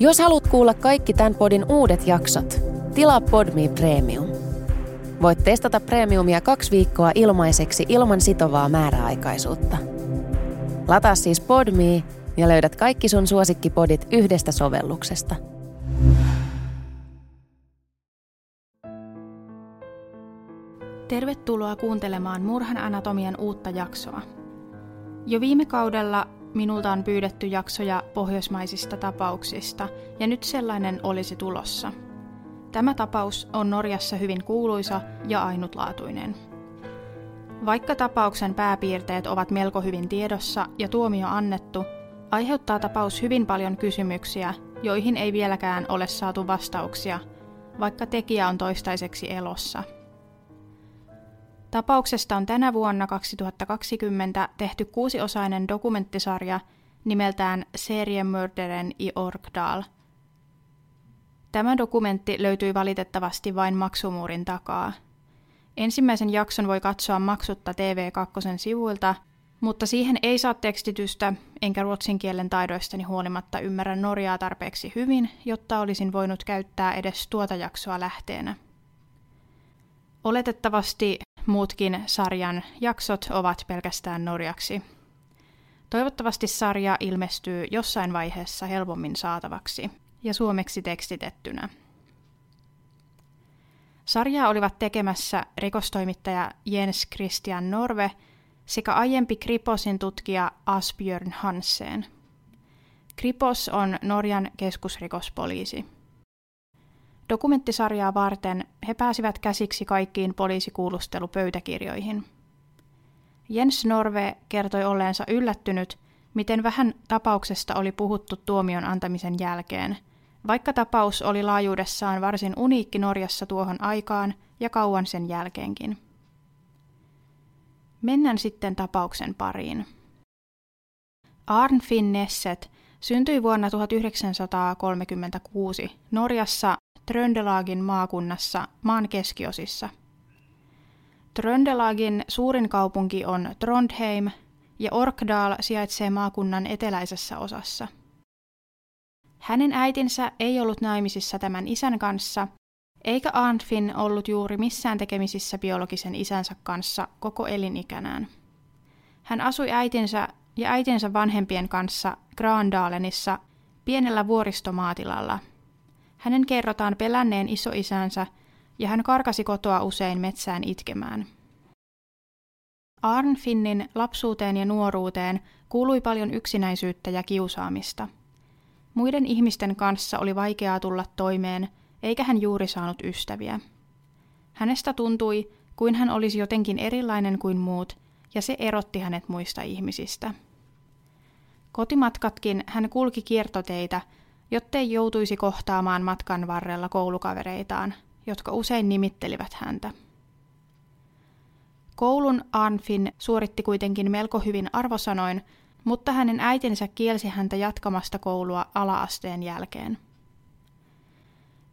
Jos haluat kuulla kaikki tämän podin uudet jaksot, tilaa Podme Premium. Voit testata Premiumia kaksi viikkoa ilmaiseksi ilman sitovaa määräaikaisuutta. Lataa siis Podme ja löydät kaikki sun suosikkipodit yhdestä sovelluksesta. Tervetuloa kuuntelemaan Murhan anatomian uutta jaksoa. Jo viime kaudella minulta on pyydetty jaksoja pohjoismaisista tapauksista, ja nyt sellainen olisi tulossa. Tämä tapaus on Norjassa hyvin kuuluisa ja ainutlaatuinen. Vaikka tapauksen pääpiirteet ovat melko hyvin tiedossa ja tuomio annettu, aiheuttaa tapaus hyvin paljon kysymyksiä, joihin ei vieläkään ole saatu vastauksia, vaikka tekijä on toistaiseksi elossa – Tapauksesta on tänä vuonna 2020 tehty kuusiosainen dokumenttisarja nimeltään Seriemörderen i Orkdal. Tämä dokumentti löytyy valitettavasti vain maksumuurin takaa. Ensimmäisen jakson voi katsoa maksutta TV2 sivuilta, mutta siihen ei saa tekstitystä, enkä ruotsin kielen taidoistani huolimatta ymmärrä Norjaa tarpeeksi hyvin, jotta olisin voinut käyttää edes tuota jaksoa lähteenä. Oletettavasti muutkin sarjan jaksot ovat pelkästään norjaksi. Toivottavasti sarja ilmestyy jossain vaiheessa helpommin saatavaksi ja suomeksi tekstitettynä. Sarjaa olivat tekemässä rikostoimittaja Jens Christian Norve sekä aiempi Kriposin tutkija Asbjörn Hansen. Kripos on Norjan keskusrikospoliisi. Dokumenttisarjaa varten he pääsivät käsiksi kaikkiin poliisikuulustelupöytäkirjoihin. Jens Norve kertoi olleensa yllättynyt, miten vähän tapauksesta oli puhuttu tuomion antamisen jälkeen, vaikka tapaus oli laajuudessaan varsin uniikki Norjassa tuohon aikaan ja kauan sen jälkeenkin. Mennään sitten tapauksen pariin. Arnfinn Nesset syntyi vuonna 1936 Norjassa Tröndelagin maakunnassa maan keskiosissa. Tröndelagin suurin kaupunki on Trondheim ja Orkdal sijaitsee maakunnan eteläisessä osassa. Hänen äitinsä ei ollut naimisissa tämän isän kanssa, eikä Arnfin ollut juuri missään tekemisissä biologisen isänsä kanssa koko elinikänään. Hän asui äitinsä ja äitinsä vanhempien kanssa Grandalenissa pienellä vuoristomaatilalla – hänen kerrotaan pelänneen isoisänsä ja hän karkasi kotoa usein metsään itkemään. Arnfinnin lapsuuteen ja nuoruuteen kuului paljon yksinäisyyttä ja kiusaamista. Muiden ihmisten kanssa oli vaikeaa tulla toimeen, eikä hän juuri saanut ystäviä. Hänestä tuntui, kuin hän olisi jotenkin erilainen kuin muut, ja se erotti hänet muista ihmisistä. Kotimatkatkin hän kulki kiertoteitä jottei joutuisi kohtaamaan matkan varrella koulukavereitaan, jotka usein nimittelivät häntä. Koulun Arnfin suoritti kuitenkin melko hyvin arvosanoin, mutta hänen äitinsä kielsi häntä jatkamasta koulua alaasteen jälkeen.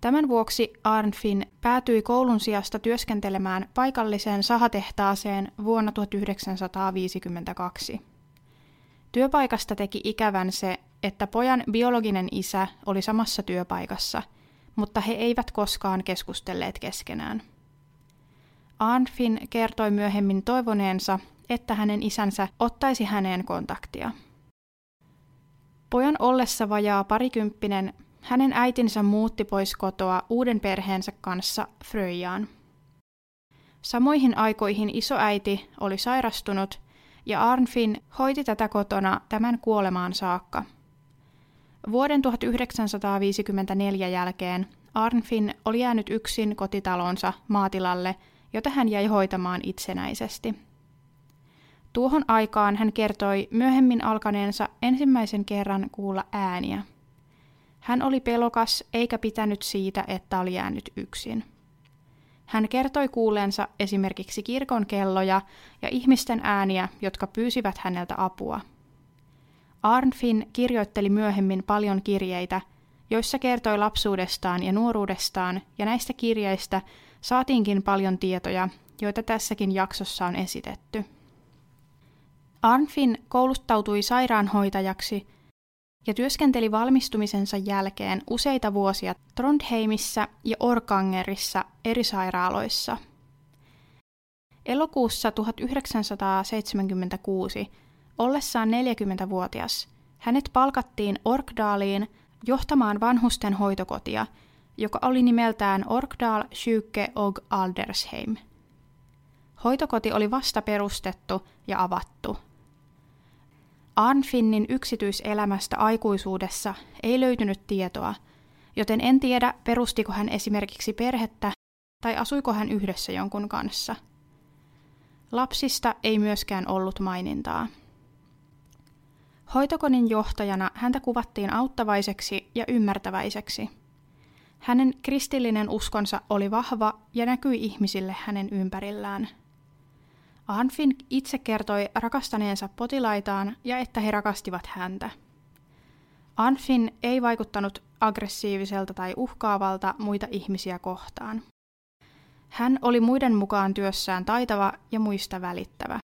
Tämän vuoksi Arnfin päätyi koulun sijasta työskentelemään paikalliseen sahatehtaaseen vuonna 1952. Työpaikasta teki ikävän se, että pojan biologinen isä oli samassa työpaikassa, mutta he eivät koskaan keskustelleet keskenään. Arnfin kertoi myöhemmin toivoneensa, että hänen isänsä ottaisi häneen kontaktia. Pojan ollessa vajaa parikymppinen, hänen äitinsä muutti pois kotoa uuden perheensä kanssa Fröjaan. Samoihin aikoihin isoäiti oli sairastunut ja Arnfin hoiti tätä kotona tämän kuolemaan saakka – Vuoden 1954 jälkeen Arnfin oli jäänyt yksin kotitalonsa maatilalle, jota hän jäi hoitamaan itsenäisesti. Tuohon aikaan hän kertoi myöhemmin alkaneensa ensimmäisen kerran kuulla ääniä. Hän oli pelokas eikä pitänyt siitä, että oli jäänyt yksin. Hän kertoi kuuleensa esimerkiksi kirkon kelloja ja ihmisten ääniä, jotka pyysivät häneltä apua – Arnfin kirjoitteli myöhemmin paljon kirjeitä, joissa kertoi lapsuudestaan ja nuoruudestaan, ja näistä kirjeistä saatiinkin paljon tietoja, joita tässäkin jaksossa on esitetty. Arnfin kouluttautui sairaanhoitajaksi ja työskenteli valmistumisensa jälkeen useita vuosia Trondheimissa ja Orkangerissa eri sairaaloissa. Elokuussa 1976, ollessaan 40-vuotias, hänet palkattiin Orkdaaliin johtamaan vanhusten hoitokotia, joka oli nimeltään Orkdal Sjuke og Aldersheim. Hoitokoti oli vasta perustettu ja avattu. Arnfinnin yksityiselämästä aikuisuudessa ei löytynyt tietoa, joten en tiedä perustiko hän esimerkiksi perhettä tai asuiko hän yhdessä jonkun kanssa. Lapsista ei myöskään ollut mainintaa. Hoitokodin johtajana häntä kuvattiin auttavaiseksi ja ymmärtäväiseksi. Hänen kristillinen uskonsa oli vahva ja näkyi ihmisille hänen ympärillään. Anfin itse kertoi rakastaneensa potilaitaan ja että he rakastivat häntä. Anfin ei vaikuttanut aggressiiviselta tai uhkaavalta muita ihmisiä kohtaan. Hän oli muiden mukaan työssään taitava ja muista välittävä.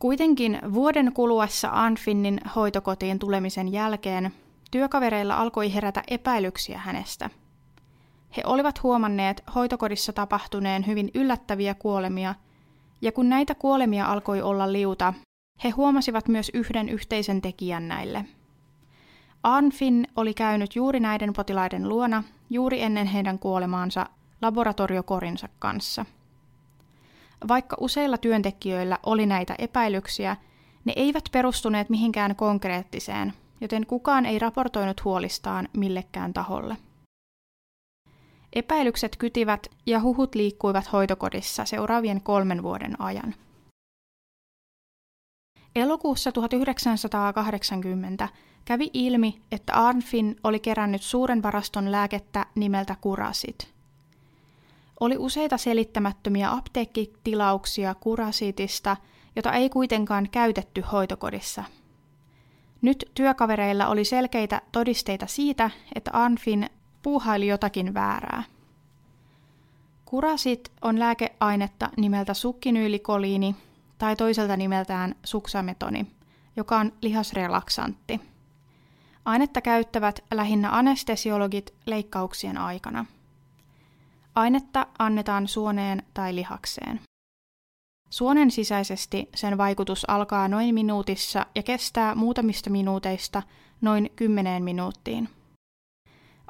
Kuitenkin vuoden kuluessa Anfinnin hoitokotiin tulemisen jälkeen työkavereilla alkoi herätä epäilyksiä hänestä. He olivat huomanneet hoitokodissa tapahtuneen hyvin yllättäviä kuolemia, ja kun näitä kuolemia alkoi olla liuta, he huomasivat myös yhden yhteisen tekijän näille. Anfin oli käynyt juuri näiden potilaiden luona juuri ennen heidän kuolemaansa laboratoriokorinsa kanssa – vaikka useilla työntekijöillä oli näitä epäilyksiä, ne eivät perustuneet mihinkään konkreettiseen, joten kukaan ei raportoinut huolistaan millekään taholle. Epäilykset kytivät ja huhut liikkuivat hoitokodissa seuraavien kolmen vuoden ajan. Elokuussa 1980 kävi ilmi, että Arnfin oli kerännyt suuren varaston lääkettä nimeltä Kurasit – oli useita selittämättömiä apteekkitilauksia kurasitista, jota ei kuitenkaan käytetty hoitokodissa. Nyt työkavereilla oli selkeitä todisteita siitä, että Anfin puuhaili jotakin väärää. Kurasit on lääkeainetta nimeltä sukkinyylikoliini tai toiselta nimeltään suksametoni, joka on lihasrelaksantti. Ainetta käyttävät lähinnä anestesiologit leikkauksien aikana – Ainetta annetaan suoneen tai lihakseen. Suonen sisäisesti sen vaikutus alkaa noin minuutissa ja kestää muutamista minuuteista noin kymmeneen minuuttiin.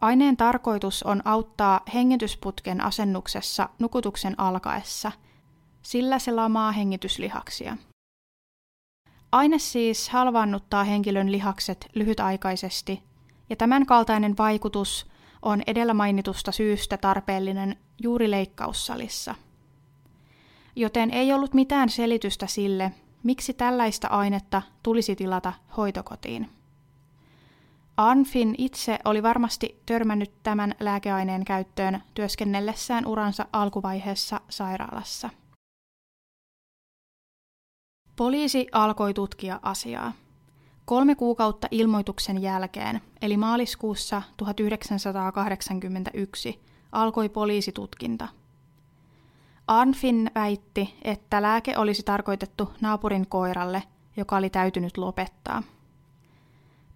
Aineen tarkoitus on auttaa hengitysputken asennuksessa nukutuksen alkaessa, sillä se lamaa hengityslihaksia. Aine siis halvannuttaa henkilön lihakset lyhytaikaisesti, ja tämän kaltainen vaikutus on edellä mainitusta syystä tarpeellinen juuri leikkaussalissa. Joten ei ollut mitään selitystä sille, miksi tällaista ainetta tulisi tilata hoitokotiin. Anfin itse oli varmasti törmännyt tämän lääkeaineen käyttöön työskennellessään uransa alkuvaiheessa sairaalassa. Poliisi alkoi tutkia asiaa. Kolme kuukautta ilmoituksen jälkeen, eli maaliskuussa 1981, alkoi poliisitutkinta. Arnfin väitti, että lääke olisi tarkoitettu naapurin koiralle, joka oli täytynyt lopettaa.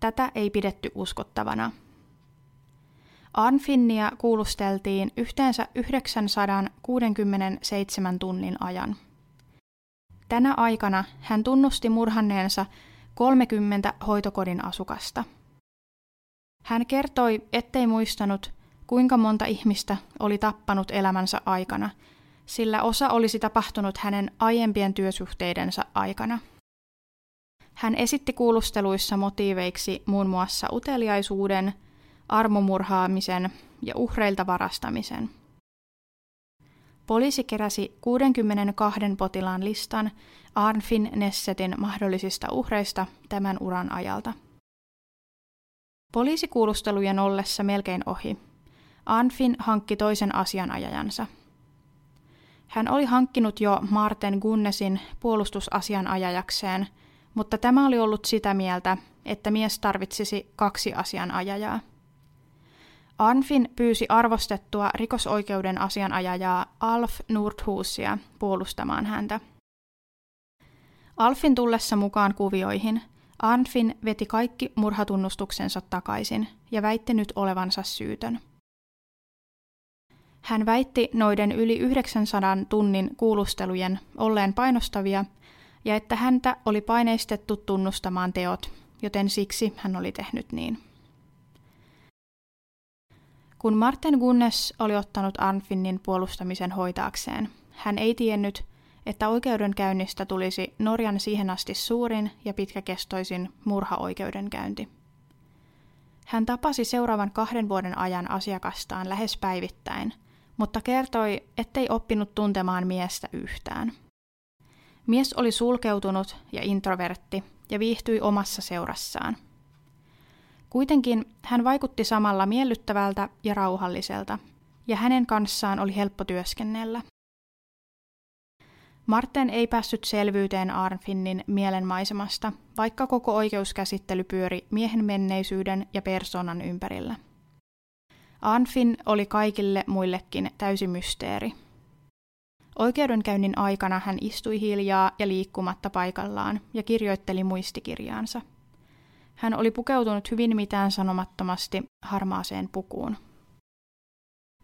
Tätä ei pidetty uskottavana. Arnfinnia kuulusteltiin yhteensä 967 tunnin ajan. Tänä aikana hän tunnusti murhanneensa 30 hoitokodin asukasta. Hän kertoi, ettei muistanut, kuinka monta ihmistä oli tappanut elämänsä aikana, sillä osa olisi tapahtunut hänen aiempien työsuhteidensa aikana. Hän esitti kuulusteluissa motiiveiksi muun muassa uteliaisuuden, armomurhaamisen ja uhreilta varastamisen. Poliisi keräsi 62 potilaan listan Arnfin Nessetin mahdollisista uhreista tämän uran ajalta. Poliisikuulustelujen ollessa melkein ohi, Arnfin hankki toisen asianajajansa. Hän oli hankkinut jo Marten Gunnesin puolustusasianajajakseen, mutta tämä oli ollut sitä mieltä, että mies tarvitsisi kaksi asianajajaa. Anfin pyysi arvostettua rikosoikeuden asianajajaa Alf Nordhusia puolustamaan häntä. Alfin tullessa mukaan kuvioihin, Arnfin veti kaikki murhatunnustuksensa takaisin ja väitti nyt olevansa syytön. Hän väitti noiden yli 900 tunnin kuulustelujen olleen painostavia ja että häntä oli paineistettu tunnustamaan teot, joten siksi hän oli tehnyt niin. Kun Martin Gunnes oli ottanut Arnfinnin puolustamisen hoitaakseen, hän ei tiennyt, että oikeudenkäynnistä tulisi Norjan siihen asti suurin ja pitkäkestoisin murhaoikeudenkäynti. Hän tapasi seuraavan kahden vuoden ajan asiakastaan lähes päivittäin, mutta kertoi, ettei oppinut tuntemaan miestä yhtään. Mies oli sulkeutunut ja introvertti ja viihtyi omassa seurassaan. Kuitenkin hän vaikutti samalla miellyttävältä ja rauhalliselta, ja hänen kanssaan oli helppo työskennellä. Marten ei päässyt selvyyteen Arnfinnin mielenmaisemasta, vaikka koko oikeuskäsittely pyöri miehen menneisyyden ja persoonan ympärillä. Arnfin oli kaikille muillekin täysi mysteeri. Oikeudenkäynnin aikana hän istui hiljaa ja liikkumatta paikallaan ja kirjoitteli muistikirjaansa. Hän oli pukeutunut hyvin mitään sanomattomasti harmaaseen pukuun.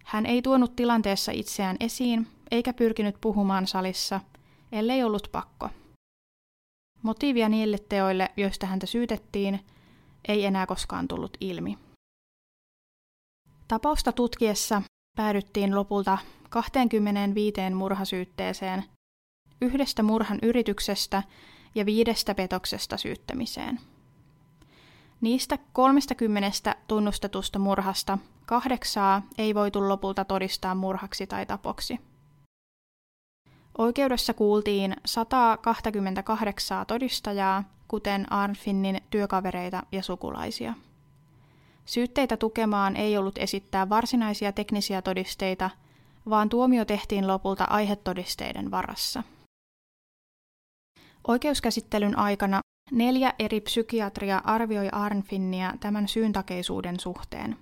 Hän ei tuonut tilanteessa itseään esiin, eikä pyrkinyt puhumaan salissa, ellei ollut pakko. Motiivia niille teoille, joista häntä syytettiin, ei enää koskaan tullut ilmi. Tapausta tutkiessa päädyttiin lopulta 25 murhasyytteeseen, yhdestä murhan yrityksestä ja viidestä petoksesta syyttämiseen. Niistä 30 tunnustetusta murhasta kahdeksaa ei voitu lopulta todistaa murhaksi tai tapoksi. Oikeudessa kuultiin 128 todistajaa, kuten Arnfinnin työkavereita ja sukulaisia. Syytteitä tukemaan ei ollut esittää varsinaisia teknisiä todisteita, vaan tuomio tehtiin lopulta aihetodisteiden varassa. Oikeuskäsittelyn aikana neljä eri psykiatria arvioi Arnfinnia tämän syyntakeisuuden suhteen.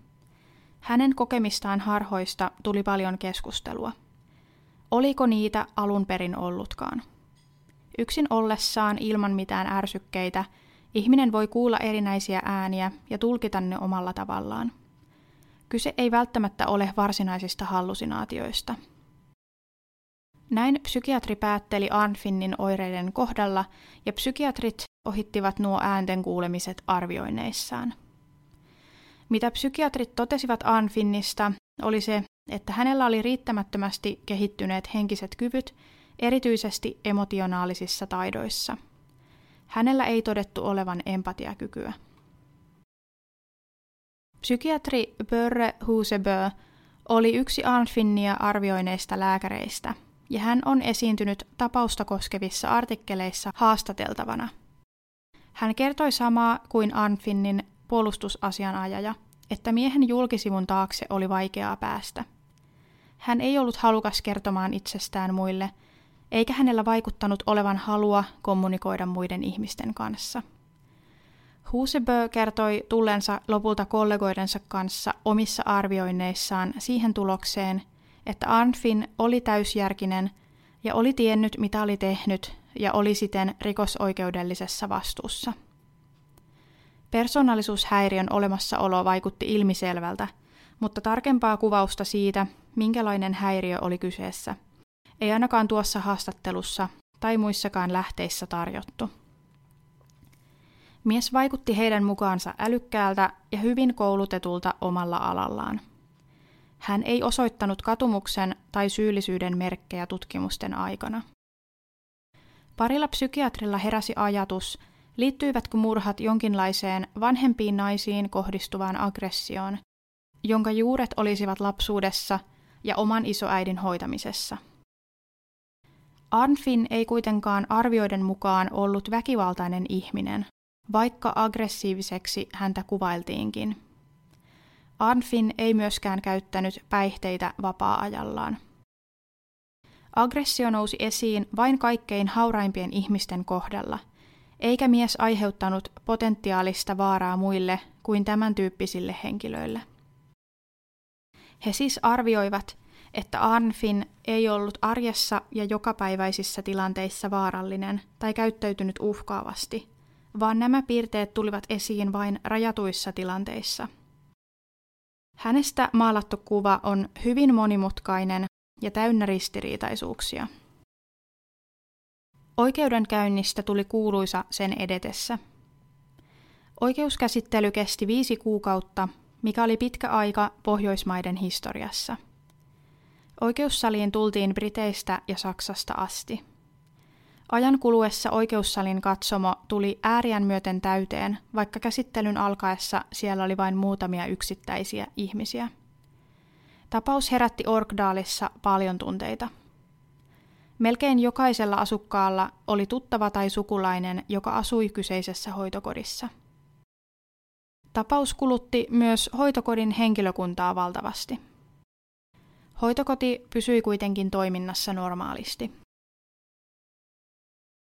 Hänen kokemistaan harhoista tuli paljon keskustelua. Oliko niitä alun perin ollutkaan? Yksin ollessaan ilman mitään ärsykkeitä – Ihminen voi kuulla erinäisiä ääniä ja tulkita ne omalla tavallaan. Kyse ei välttämättä ole varsinaisista hallusinaatioista. Näin psykiatri päätteli Arnfinnin oireiden kohdalla ja psykiatrit ohittivat nuo äänten kuulemiset arvioinneissaan. Mitä psykiatrit totesivat Arnfinnista oli se, että hänellä oli riittämättömästi kehittyneet henkiset kyvyt, erityisesti emotionaalisissa taidoissa – Hänellä ei todettu olevan empatiakykyä. Psykiatri Börre Husebö oli yksi Arnfinnia arvioineista lääkäreistä, ja hän on esiintynyt tapausta koskevissa artikkeleissa haastateltavana. Hän kertoi samaa kuin Arnfinnin puolustusasianajaja, että miehen julkisivun taakse oli vaikeaa päästä. Hän ei ollut halukas kertomaan itsestään muille – eikä hänellä vaikuttanut olevan halua kommunikoida muiden ihmisten kanssa. Husebö kertoi tullensa lopulta kollegoidensa kanssa omissa arvioinneissaan siihen tulokseen, että Arnfin oli täysjärkinen ja oli tiennyt, mitä oli tehnyt, ja oli siten rikosoikeudellisessa vastuussa. Persoonallisuushäiriön olemassaolo vaikutti ilmiselvältä, mutta tarkempaa kuvausta siitä, minkälainen häiriö oli kyseessä – ei ainakaan tuossa haastattelussa tai muissakaan lähteissä tarjottu. Mies vaikutti heidän mukaansa älykkäältä ja hyvin koulutetulta omalla alallaan. Hän ei osoittanut katumuksen tai syyllisyyden merkkejä tutkimusten aikana. Parilla psykiatrilla heräsi ajatus, liittyivätkö murhat jonkinlaiseen vanhempiin naisiin kohdistuvaan aggressioon, jonka juuret olisivat lapsuudessa ja oman isoäidin hoitamisessa – Arnfin ei kuitenkaan arvioiden mukaan ollut väkivaltainen ihminen, vaikka aggressiiviseksi häntä kuvailtiinkin. Arnfin ei myöskään käyttänyt päihteitä vapaa-ajallaan. Aggressio nousi esiin vain kaikkein hauraimpien ihmisten kohdalla, eikä mies aiheuttanut potentiaalista vaaraa muille kuin tämän tyyppisille henkilöille. He siis arvioivat, että Arnfin ei ollut arjessa ja jokapäiväisissä tilanteissa vaarallinen tai käyttäytynyt uhkaavasti, vaan nämä piirteet tulivat esiin vain rajatuissa tilanteissa. Hänestä maalattu kuva on hyvin monimutkainen ja täynnä ristiriitaisuuksia. Oikeudenkäynnistä tuli kuuluisa sen edetessä. Oikeuskäsittely kesti viisi kuukautta, mikä oli pitkä aika Pohjoismaiden historiassa. Oikeussaliin tultiin Briteistä ja Saksasta asti. Ajan kuluessa oikeussalin katsomo tuli ääriän myöten täyteen, vaikka käsittelyn alkaessa siellä oli vain muutamia yksittäisiä ihmisiä. Tapaus herätti Orkdaalissa paljon tunteita. Melkein jokaisella asukkaalla oli tuttava tai sukulainen, joka asui kyseisessä hoitokodissa. Tapaus kulutti myös hoitokodin henkilökuntaa valtavasti. Hoitokoti pysyi kuitenkin toiminnassa normaalisti.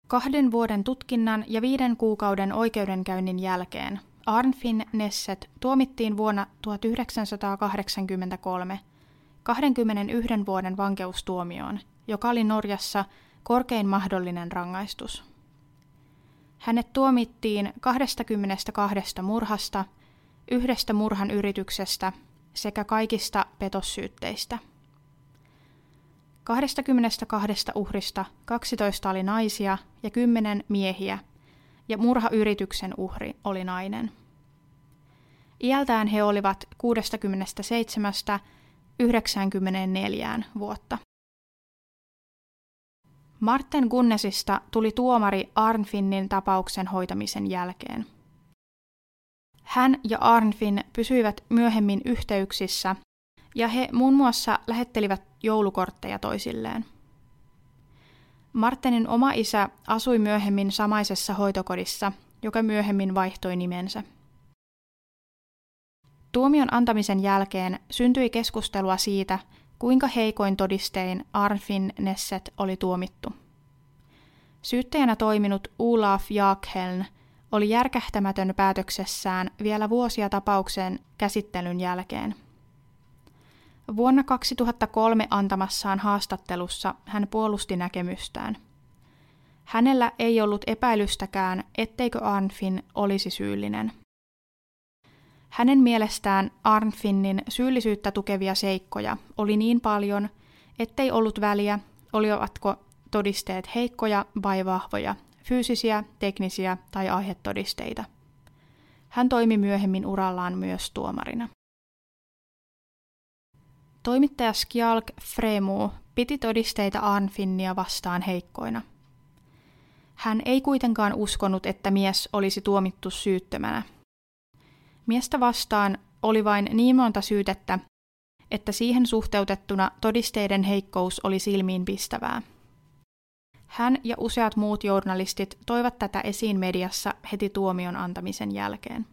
Kahden vuoden tutkinnan ja viiden kuukauden oikeudenkäynnin jälkeen Arnfinn Nesset tuomittiin vuonna 1983 21 vuoden vankeustuomioon, joka oli Norjassa korkein mahdollinen rangaistus. Hänet tuomittiin 22 murhasta, yhdestä murhan yrityksestä sekä kaikista petossyytteistä. 22 uhrista 12 oli naisia ja 10 miehiä, ja murhayrityksen uhri oli nainen. Iältään he olivat 67 94 vuotta. Marten Gunnesista tuli tuomari Arnfinnin tapauksen hoitamisen jälkeen. Hän ja Arnfinn pysyivät myöhemmin yhteyksissä ja he muun muassa lähettelivät joulukortteja toisilleen. Martenin oma isä asui myöhemmin samaisessa hoitokodissa, joka myöhemmin vaihtoi nimensä. Tuomion antamisen jälkeen syntyi keskustelua siitä, kuinka heikoin todistein Arnfinn Nesset oli tuomittu. Syyttäjänä toiminut Olaf Jaakheln oli järkähtämätön päätöksessään vielä vuosia tapauksen käsittelyn jälkeen – Vuonna 2003 antamassaan haastattelussa hän puolusti näkemystään. Hänellä ei ollut epäilystäkään, etteikö Arnfin olisi syyllinen. Hänen mielestään Arnfinnin syyllisyyttä tukevia seikkoja oli niin paljon, ettei ollut väliä, olivatko todisteet heikkoja vai vahvoja, fyysisiä, teknisiä tai aihetodisteita. Hän toimi myöhemmin urallaan myös tuomarina. Toimittaja Skjalk Fremu piti todisteita Arnfinnia vastaan heikkoina. Hän ei kuitenkaan uskonut, että mies olisi tuomittu syyttömänä. Miestä vastaan oli vain niin monta syytettä, että siihen suhteutettuna todisteiden heikkous oli silmiinpistävää. Hän ja useat muut journalistit toivat tätä esiin mediassa heti tuomion antamisen jälkeen.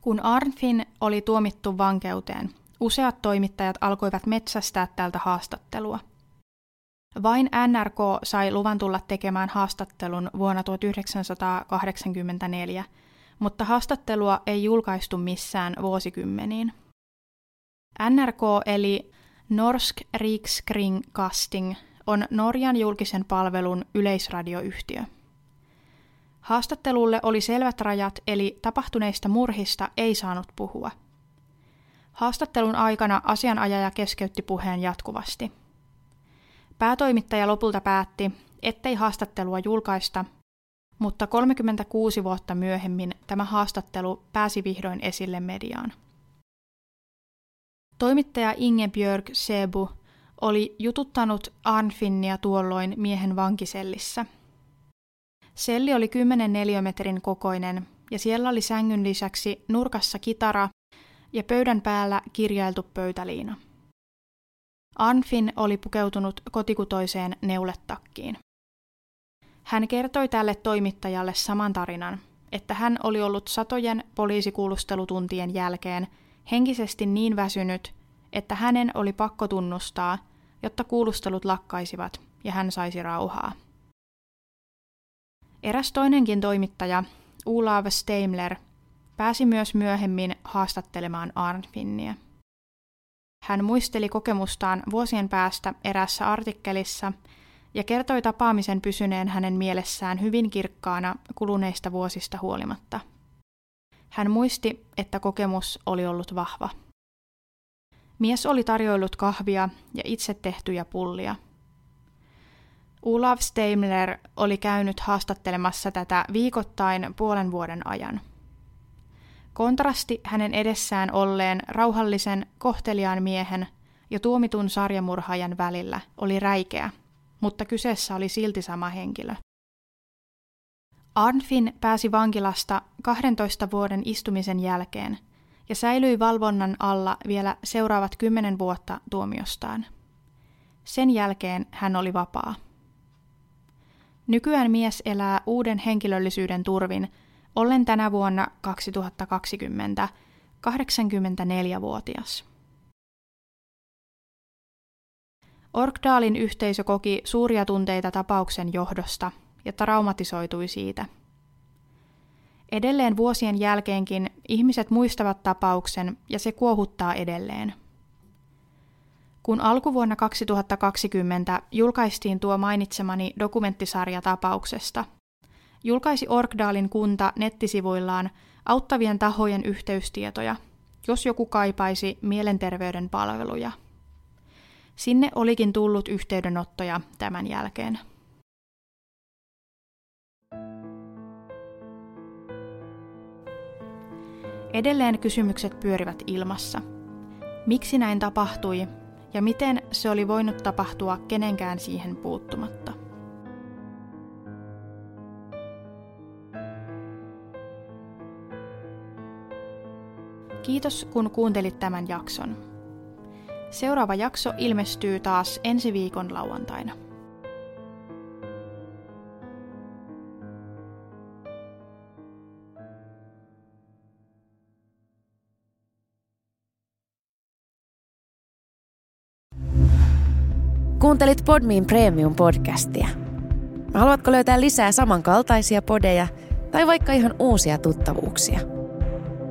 Kun Arnfin oli tuomittu vankeuteen, Useat toimittajat alkoivat metsästää tältä haastattelua. Vain NRK sai luvan tulla tekemään haastattelun vuonna 1984, mutta haastattelua ei julkaistu missään vuosikymmeniin. NRK eli Norsk Rikskringkasting on Norjan julkisen palvelun yleisradioyhtiö. Haastattelulle oli selvät rajat, eli tapahtuneista murhista ei saanut puhua – Haastattelun aikana asianajaja keskeytti puheen jatkuvasti. Päätoimittaja lopulta päätti, ettei haastattelua julkaista, mutta 36 vuotta myöhemmin tämä haastattelu pääsi vihdoin esille mediaan. Toimittaja Inge Björk Sebu oli jututtanut Arnfinnia tuolloin miehen vankisellissä. Selli oli 10 neliömetrin kokoinen ja siellä oli sängyn lisäksi nurkassa kitara ja pöydän päällä kirjailtu pöytäliina. Anfin oli pukeutunut kotikutoiseen neuletakkiin. Hän kertoi tälle toimittajalle saman tarinan, että hän oli ollut satojen poliisikuulustelutuntien jälkeen henkisesti niin väsynyt, että hänen oli pakko tunnustaa, jotta kuulustelut lakkaisivat ja hän saisi rauhaa. Eräs toinenkin toimittaja, Olav Steimler, pääsi myös myöhemmin haastattelemaan Arnfinnia. Hän muisteli kokemustaan vuosien päästä erässä artikkelissa ja kertoi tapaamisen pysyneen hänen mielessään hyvin kirkkaana kuluneista vuosista huolimatta. Hän muisti, että kokemus oli ollut vahva. Mies oli tarjoillut kahvia ja itse tehtyjä pullia. Olaf Steimler oli käynyt haastattelemassa tätä viikoittain puolen vuoden ajan. Kontrasti hänen edessään olleen rauhallisen, kohteliaan miehen ja tuomitun sarjamurhaajan välillä oli räikeä, mutta kyseessä oli silti sama henkilö. Arnfin pääsi vankilasta 12 vuoden istumisen jälkeen ja säilyi valvonnan alla vielä seuraavat kymmenen vuotta tuomiostaan. Sen jälkeen hän oli vapaa. Nykyään mies elää uuden henkilöllisyyden turvin, ollen tänä vuonna 2020 84-vuotias. Orkdaalin yhteisö koki suuria tunteita tapauksen johdosta ja traumatisoitui siitä. Edelleen vuosien jälkeenkin ihmiset muistavat tapauksen ja se kuohuttaa edelleen. Kun alkuvuonna 2020 julkaistiin tuo mainitsemani dokumenttisarja tapauksesta, julkaisi Orkdaalin kunta nettisivuillaan auttavien tahojen yhteystietoja, jos joku kaipaisi mielenterveyden palveluja – Sinne olikin tullut yhteydenottoja tämän jälkeen. Edelleen kysymykset pyörivät ilmassa. Miksi näin tapahtui ja miten se oli voinut tapahtua kenenkään siihen puuttumatta? Kiitos kun kuuntelit tämän jakson. Seuraava jakso ilmestyy taas ensi viikon lauantaina. Kuuntelit Podmin Premium-podcastia. Haluatko löytää lisää samankaltaisia podeja tai vaikka ihan uusia tuttavuuksia?